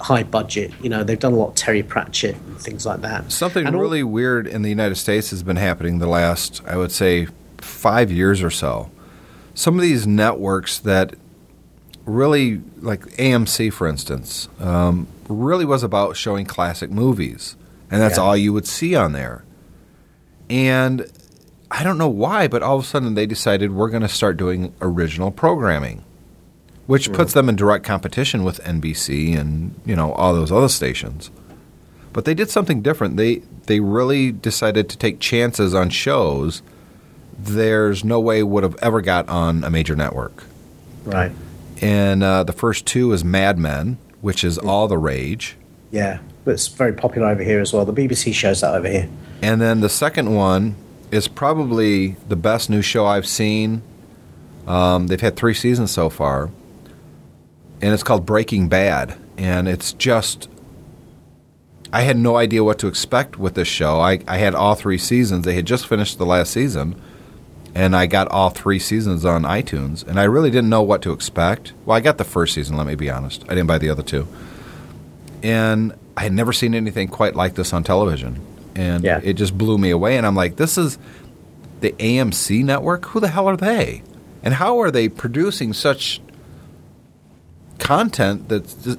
high budget. You know, they've done a lot of Terry Pratchett and things like that. Something And all- really weird in the United States has been happening the last, I would say, five years or so. Some of these networks that really, like AMC, for instance, um, really was about showing classic movies, and that's Yeah. all you would see on there. And I don't know why, but all of a sudden they decided we're going to start doing original programming, which puts them in direct competition with NBC and you know all those other stations. But they did something different. They they really decided to take chances on shows there's no way would have ever got on a major network. Right. And uh, the first two is Mad Men, which is all the rage. Yeah, but it's very popular over here as well. The BBC shows that over here. And then the second one is probably the best new show I've seen. Um, they've had three seasons so far, and it's called Breaking Bad. And it's just, I had no idea what to expect with this show. I, I had all three seasons. They had just finished the last season, and I got all three seasons on iTunes, and I really didn't know what to expect. Well, I got the first season, let me be honest. I didn't buy the other two. And I had never seen anything quite like this on television. And Yeah. it just blew me away. And I'm like, this is the AMC network? Who the hell are they? And how are they producing such content that's just,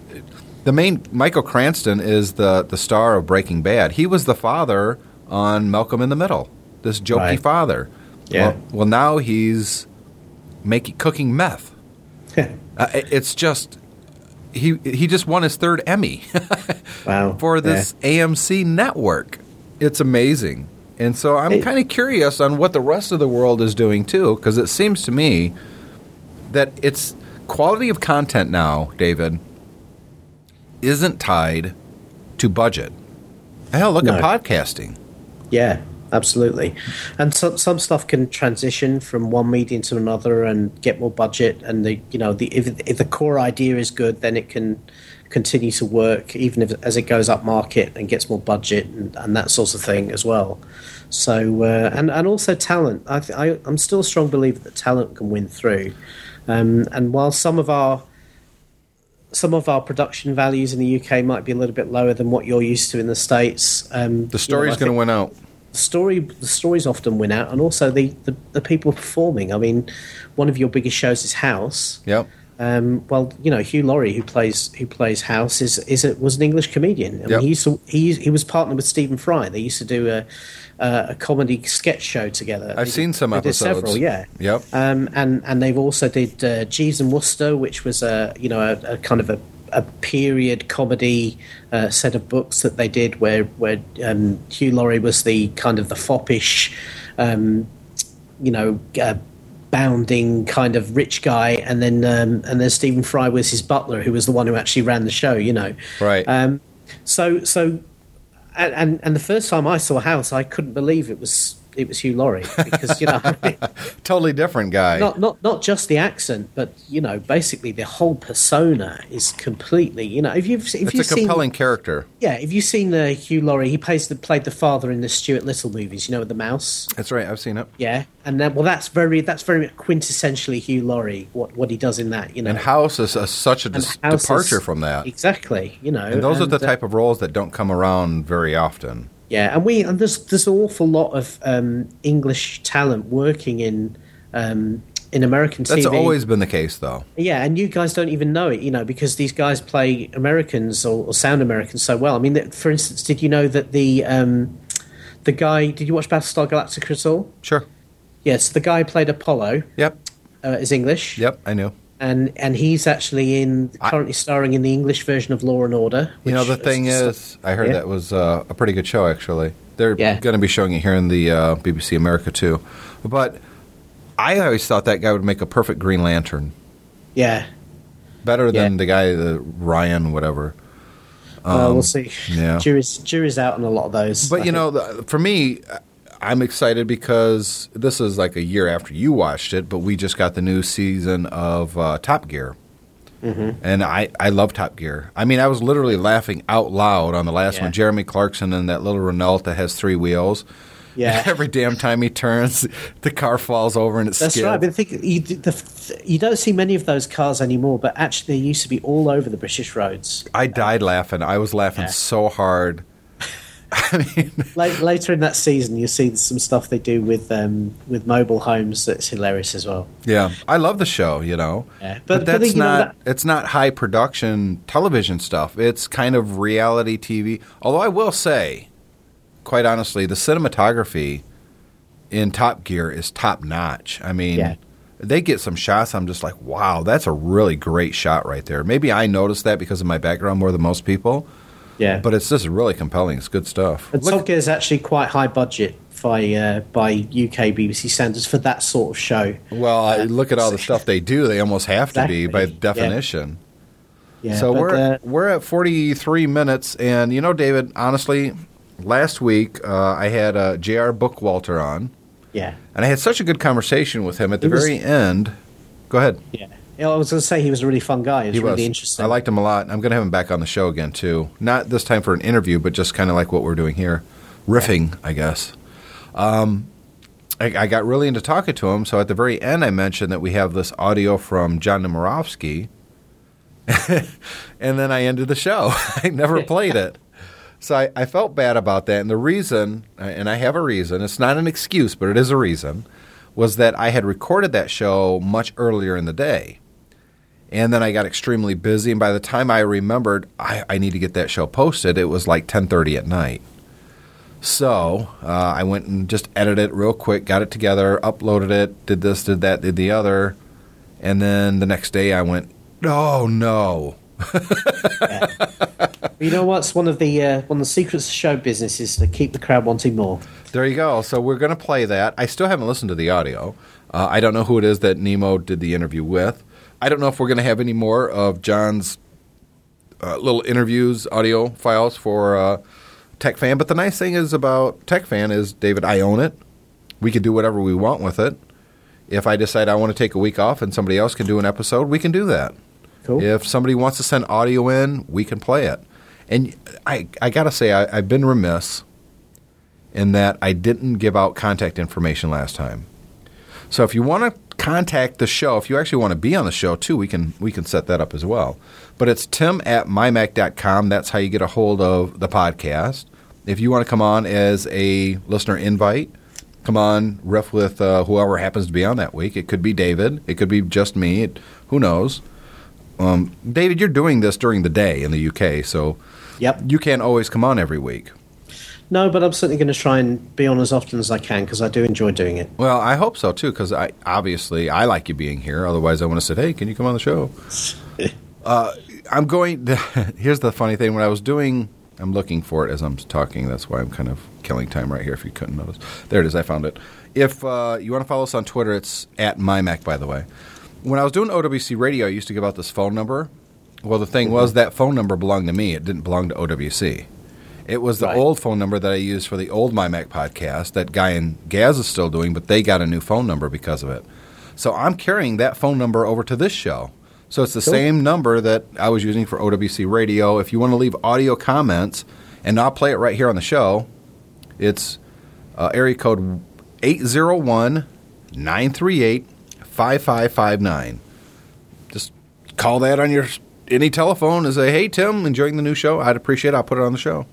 the main Michael Cranston is the the star of Breaking Bad. He was the father on Malcolm in the Middle. This jokey Right. father. Yeah. Well, well, now he's making cooking meth. Uh, it- it's just he he just won his third Emmy wow. for this AMC network. It's amazing. And so I'm kind of curious on what the rest of the world is doing too because it seems to me that it's quality of content now, David, isn't tied to budget. Hell, look No. at podcasting. Yeah, absolutely. And some some stuff can transition from one medium to another and get more budget. And the you know the if, if the core idea is good, then it can continue to work even if as it goes up market and gets more budget and, and that sort of thing as well. So uh, and and also talent. I, th- I I'm still a strong believer that talent can win through. Um, and while some of our some of our production values in the UK might be a little bit lower than what you're used to in the states. Um, The story's going to win out. The story the stories often win out, and also the, the the people performing. I mean, one of your biggest shows is House. Yep. Um, well, you know, Hugh Laurie, who plays who plays House, is is a, was an English comedian. I mean, he used to, he he was partnered with Stephen Fry. They used to do a a, a comedy sketch show together. I've They seen some they did episodes. Several, yeah. Yep. Um, and and they've also did uh, Jeeves and Wooster, which was a you know a, a kind of a, a period comedy uh, set of books that they did, where where um, Hugh Laurie was the kind of the foppish, um, you know. Uh, bounding kind of rich guy and then um, and then Stephen Fry was his butler who was the one who actually ran the show you know Right. um, so so and, and and the first time I saw House I couldn't believe it was it was Hugh Laurie because you know totally different guy. not not not just the accent, but you know, basically the whole persona is completely. You know, if you've if it's you've a seen, compelling character. yeah, if you've seen uh, Hugh Laurie, he plays the played the father in the Stuart Little movies. You know, with the mouse. That's right. I've seen it. Yeah, and then well, that's very that's very quintessentially Hugh Laurie. What what he does in that, you know. And House is a, such a dis- departure is- from that. Exactly, you know. And those are the and, uh, type of roles that don't come around very often. Yeah, and we and there's there's an awful lot of um, English talent working in um, in American That's TV. That's always been the case, though. Yeah, and you guys don't even know it, you know, because these guys play Americans or, or sound Americans so well. I mean, for instance, did you know that the um, the guy? Did you watch Battlestar Galactica at all? Sure. Yes, the guy who played Apollo Yep. uh, is English. Yep. I knew. And and he's actually in currently starring in the English version of Law and Order. You know, the thing is, I heard Yeah. that was uh, a pretty good show, actually. They're Yeah. going to be showing it here in the uh, BBC America, too. But I always thought that guy would make a perfect Green Lantern. yeah, Better than Yeah. the guy, the Ryan, whatever. uh, we'll see. Um, yeah. jury's jury's out on a lot of those. But I you think. know, the, for me, I'm excited because this is like a year after you watched it, but we just got the new season of uh, Top Gear. Mm-hmm. And I, I love Top Gear. I mean, I was literally laughing out loud on the last Yeah. one. Jeremy Clarkson and that little Renault that has three wheels. yeah. Every damn time he turns, the car falls over and it's. That's skids. right. But think you, the, you don't see many of those cars anymore, but actually they used to be all over the British roads. I died laughing. I was laughing Yeah. so hard. I mean, Late, later in that season, you see some stuff they do with um, with mobile homes that's hilarious as well. Yeah, I love the show. You know, Yeah. but, But- but that's you know, not it's not high production television stuff. It's kind of reality TV. Although I will say, quite honestly, the cinematography in Top Gear is top notch. I mean. Yeah. They get some shots. I'm just like, wow, that's a really great shot right there. Maybe I noticed that because of my background more than most people, Yeah, but it's just really compelling. It's good stuff. but Look- Top Gear is actually quite high budget by uh, by UK BBC standards for that sort of show. well, I look at all the stuff they do. They almost have to be by Exactly. Yeah. definition. Yeah, so but, we're uh, we're at 43 minutes, and you know, David, honestly, last week uh, I had uh, J.R. Bookwalter on, yeah, and I had such a good conversation with him at the was- very end. Go ahead. yeah. I was going to say he was a really fun guy. He was He really was. interesting. I liked him a lot. I'm going to have him back on the show again too. Not this time for an interview, but just kind of like what we're doing here, riffing, I guess. Um, I, I got really into talking to him, so at the very end, I mentioned that we have this audio from John Nemirovsky, and then I ended the show. I never played it. So I, I felt bad about that. And the reason, and I have a reason, it's not an excuse, but it is a reason, was that I had recorded that show much earlier in the day. And then I got extremely busy, and by the time I remembered I, I need to get that show posted, it was like 10:30 at night. So uh, I went and just edited it real quick, got it together, uploaded it, did this, did that, did the other, and then the next day I went, oh no, you know what's one of the uh, one of the secrets of show business is to keep the crowd wanting more. There you go. So we're going to play that. I still haven't listened to the audio. Uh, I don't know who it is that Nemo did the interview with. I don't know if we're going to have any more of John's uh, little interviews, audio files for uh, Tech Fan. But the nice thing is about Tech Fan is, David, I own it. We can do whatever we want with it. If I decide I want to take a week off and somebody else can do an episode, we can do that. Cool. If somebody wants to send audio in, we can play it. And I, I got to say, I, I've been remiss in that I didn't give out contact information last time. So if you want to contact the show, if you actually want to be on the show too, we can we can set that up as well. But it's tim at mymac.com. That's how you get a hold of the podcast. If you want to come on as a listener invite, come on, riff with uh, whoever happens to be on that week. It could be David. It could be just me. It, who knows? Um, David, you're doing this during the day in the UK, so Yep. you can't always come on every week. No, but I'm certainly going to try and be on as often as I can because I do enjoy doing it. Well, I hope so too, because I obviously I like you being here. Otherwise, I want to say, "Hey, can you come on the show?" uh, I'm going. To, here's the funny thing: when I was doing, I'm looking for it as I'm talking. That's why I'm kind of killing time right here. If you couldn't notice, there it is. I found it. If uh, you want to follow us on Twitter, it's at mymac. By the way, when I was doing OWC Radio, I used to give out this phone number. Well, the thing was that phone number belonged to me. It didn't belong to OWC. It was the Right. old phone number that I used for the old MyMac podcast that Guy and Gaz is still doing, but they got a new phone number because of it. So I'm carrying that phone number over to this show. So it's the Cool. same number that I was using for OWC Radio. If you want to leave audio comments, and I'll play it right here on the show, it's uh, area code 801 938 5559. Just call that on your any telephone and say, "Hey Tim, enjoying the new show? I'd appreciate. it. I'll put it on the show."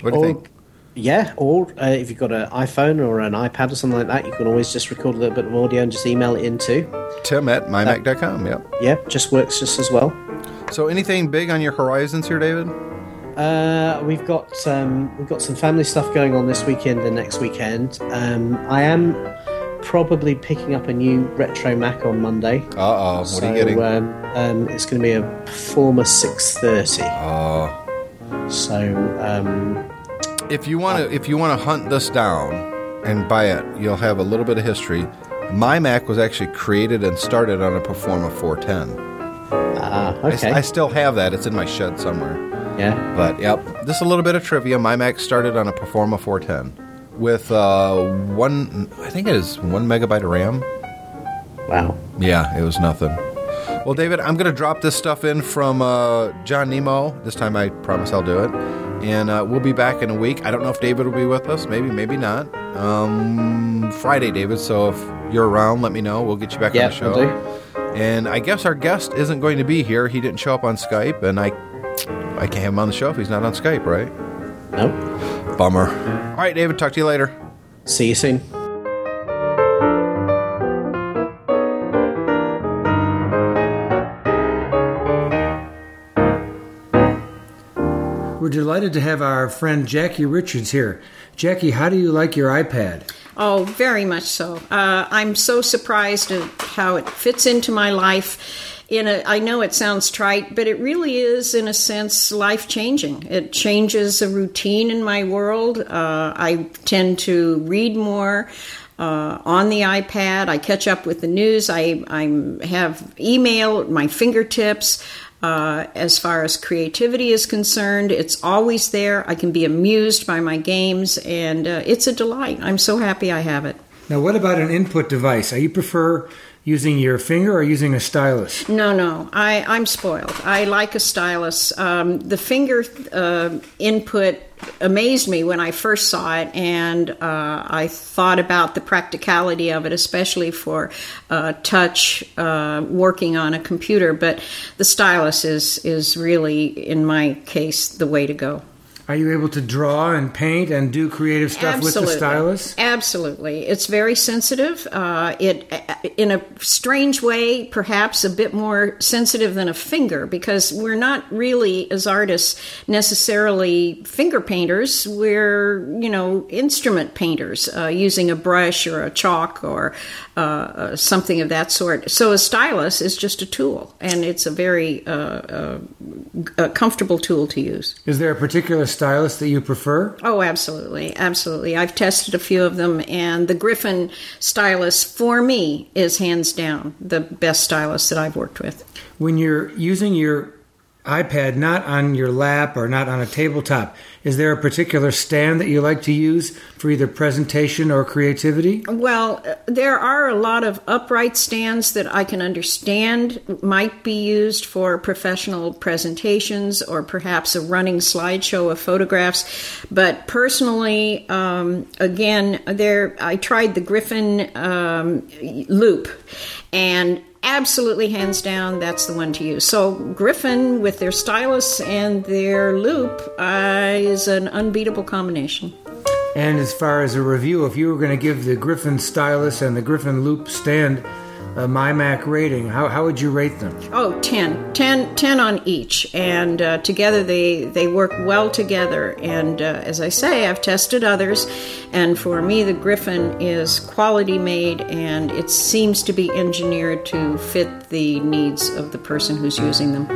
What do you think? Yeah, or uh, if you've got an iPhone or an iPad or something like that, you can always just record a little bit of audio and just email it into. Tim at mymac.com. Yep. Yeah, just works just as well. So, anything big on your horizons here, David? Uh, we've got um, we've got some family stuff going on this weekend and next weekend. Um, I am probably picking up a new retro Mac on Monday. Uh oh. What so are you getting? Um, um, it's going to be a Performa 630. Uh, So um, if you want to, if you want to hunt this down and buy it, you'll have a little bit of history. My Mac was actually created and started on a Performa 410. ah, I s- okay, I, still have that. It's in my shed somewhere. yeah. But yep, just a little bit of trivia. My Mac started on a Performa 410 with uh, one. I think it is one megabyte of RAM. Wow. Yeah, it was nothing. Well, David, I'm going to drop this stuff in from uh, John Nemo. This time I promise I'll do it. And uh, we'll be back in a week. I don't know if David will be with us. Maybe, maybe not. Um, Friday, David. So if you're around, let me know. We'll get you back Yeah, on the show. will do. And I guess our guest isn't going to be here. He didn't show up on Skype, and I, I can't have him on the show if he's not on Skype, right? Nope. Bummer. All right, David. Talk to you later. See you soon. We're delighted to have our friend Jackie Richards here. Jackie, how do you like your iPad? Oh, very much so. Uh, I'm so surprised at how it fits into my life. In a, I know it sounds trite, but it really is, in a sense, life changing. It changes a routine in my world. Uh, I tend to read more. Uh, on the iPad, I catch up with the news. I I'm, have email at my fingertips. Uh, as far as creativity is concerned, it's always there. I can be amused by my games, and uh, it's a delight. I'm so happy I have it. Now, what about an input device? Are you prefer using your finger or using a stylus? No, no, I, I'm spoiled. I like a stylus. Um, the finger uh, input amazed me when I first saw it, and uh, I thought about the practicality of it, especially for uh, touch uh, working on a computer. But the stylus is is really, in my case, the way to go. Are you able to draw and paint and do creative stuff with the stylus? Absolutely, it's very sensitive. Uh, it, in a strange way, perhaps a bit more sensitive than a finger, because we're not really, as artists, necessarily finger painters. We're, you know, instrument painters uh, using a brush or a chalk or uh, uh, something of that sort. So a stylus is just a tool, and it's a very uh, uh, comfortable tool to use. Is there a particular stylus that you prefer? Oh, absolutely, absolutely. I've tested a few of them, and the Griffin stylus for me is hands down the best stylus that I've worked with. When you're using your iPad not on your lap or not on a tabletop, is there a particular stand that you like to use for either presentation or creativity? Well, there are a lot of upright stands that I can understand might be used for professional presentations or perhaps a running slideshow of photographs. But personally, um, again, there I tried the Griffin um, loop, and absolutely hands down, that's the one to use. So Griffin with their stylus and their loop uh, is an unbeatable combination. And as far as a review, if you were going to give the Griffin stylus and the Griffin loop stand a MyMac rating, how, how would you rate them? Oh, 10. 10, 10 on each. And uh, together they, they work well together. And uh, as I say, I've tested others. And for me, the Griffin is quality made and it seems to be engineered to fit the needs of the person who's using them.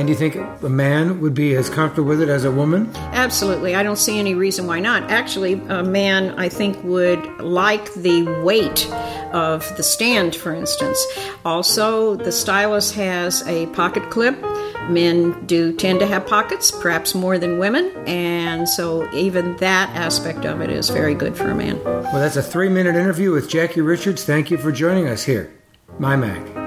And do you think a man would be as comfortable with it as a woman? Absolutely. I don't see any reason why not. Actually, a man, I think, would like the weight of the stand, for instance. Also, the stylus has a pocket clip. Men do tend to have pockets, perhaps more than women, and so even that aspect of it is very good for a man. Well, that's a three minute interview with Jackie Richards. Thank you for joining us here. MyMac.